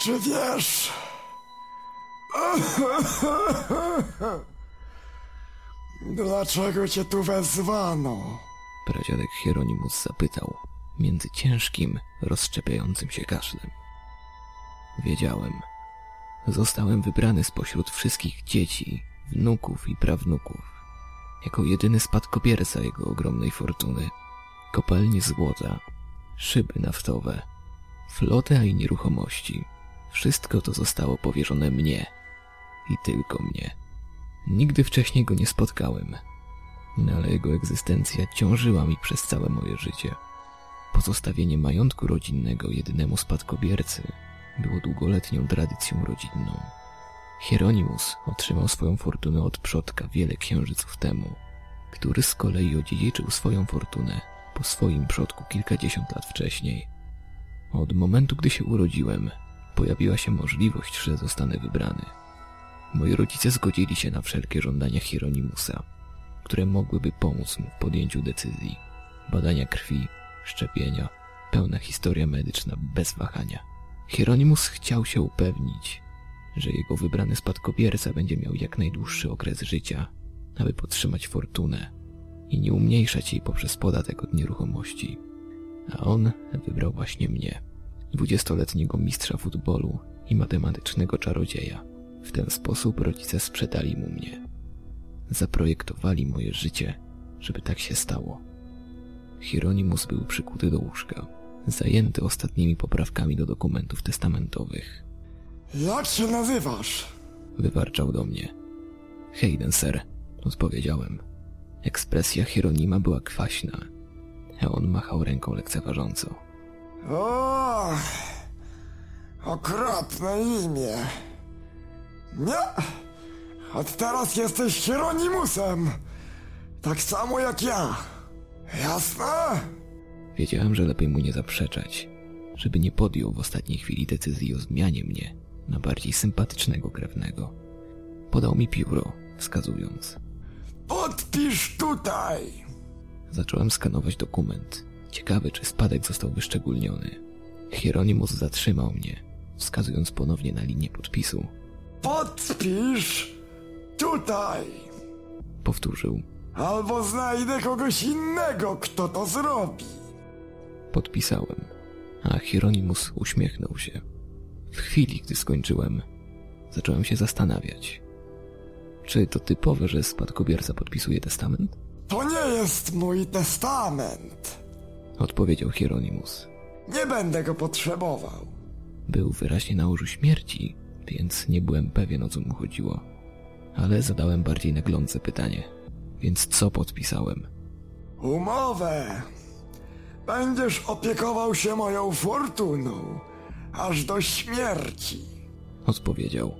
Czy wiesz? Dlaczego cię tu wezwano? Pradziadek Hieronimus zapytał, między ciężkim, rozszczepiającym się kaszlem. Wiedziałem. Zostałem wybrany spośród wszystkich dzieci, wnuków i prawnuków. Jako jedyny spadkobierca jego ogromnej fortuny. Kopalnie złota, szyby naftowe, flotę i nieruchomości. Wszystko to zostało powierzone mnie. I tylko mnie. Nigdy wcześniej go nie spotkałem. No ale jego egzystencja ciążyła mi przez całe moje życie. Pozostawienie majątku rodzinnego jedynemu spadkobiercy było długoletnią tradycją rodzinną. Hieronimus otrzymał swoją fortunę od przodka wiele księżyców temu, który z kolei odziedziczył swoją fortunę po swoim przodku kilkadziesiąt lat wcześniej. Od momentu, gdy się urodziłem, pojawiła się możliwość, że zostanę wybrany. Moi rodzice zgodzili się na wszelkie żądania Hieronimusa, które mogłyby pomóc mu w podjęciu decyzji. Badania krwi, szczepienia, pełna historia medyczna bez wahania. Hieronimus chciał się upewnić, że jego wybrany spadkobierca będzie miał jak najdłuższy okres życia, aby podtrzymać fortunę i nie umniejszać jej poprzez podatek od nieruchomości. A on wybrał właśnie mnie, dwudziestoletniego mistrza futbolu i matematycznego czarodzieja. W ten sposób rodzice sprzedali mu mnie. Zaprojektowali moje życie, żeby tak się stało. Hieronimus był przykuty do łóżka, zajęty ostatnimi poprawkami do dokumentów testamentowych. Jak się nazywasz? Wywarczał do mnie. Hayden, sir, odpowiedziałem. Ekspresja Hieronima była kwaśna, a on machał ręką lekceważąco. O, okropne imię. Nie, od teraz jesteś Hieronimusem. Tak samo jak ja. Jasne? Wiedziałem, że lepiej mu nie zaprzeczać, żeby nie podjął w ostatniej chwili decyzji o zmianie mnie na bardziej sympatycznego krewnego. Podał mi pióro, wskazując. Podpisz tutaj. Zacząłem skanować dokument. Ciekawy, czy spadek został wyszczególniony. Hieronimus zatrzymał mnie, wskazując ponownie na linię podpisu. Podpisz tutaj. Powtórzył. Albo znajdę kogoś innego, kto to zrobi. Podpisałem, a Hieronimus uśmiechnął się. W chwili, gdy skończyłem, zacząłem się zastanawiać. Czy to typowe, że spadkobierca podpisuje testament? To nie jest mój testament. Odpowiedział Hieronimus. Nie będę go potrzebował. Był wyraźnie na łożu śmierci, więc nie byłem pewien o co mu chodziło. Ale zadałem bardziej naglące pytanie. Więc co podpisałem? Umowę. Będziesz opiekował się moją fortuną, aż do śmierci. Odpowiedział.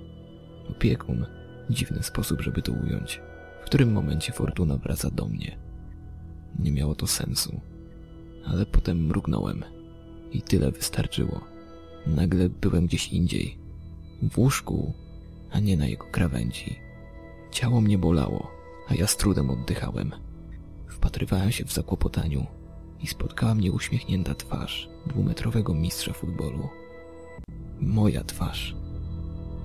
Opiekun. Dziwny sposób, żeby to ująć. W którym momencie fortuna wraca do mnie. Nie miało to sensu. Ale potem mrugnąłem. I tyle wystarczyło. Nagle byłem gdzieś indziej. W łóżku, a nie na jego krawędzi. Ciało mnie bolało, a ja z trudem oddychałem. Wpatrywałem się w zakłopotaniu i spotkała mnie uśmiechnięta twarz dwumetrowego mistrza futbolu. Moja twarz,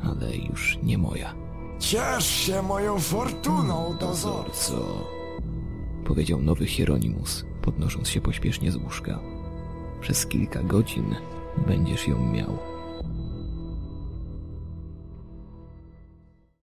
ale już nie moja. Ciesz się moją fortuną, dozorco. Powiedział nowy Hieronimus, podnosząc się pośpiesznie z łóżka. Przez kilka godzin będziesz ją miał.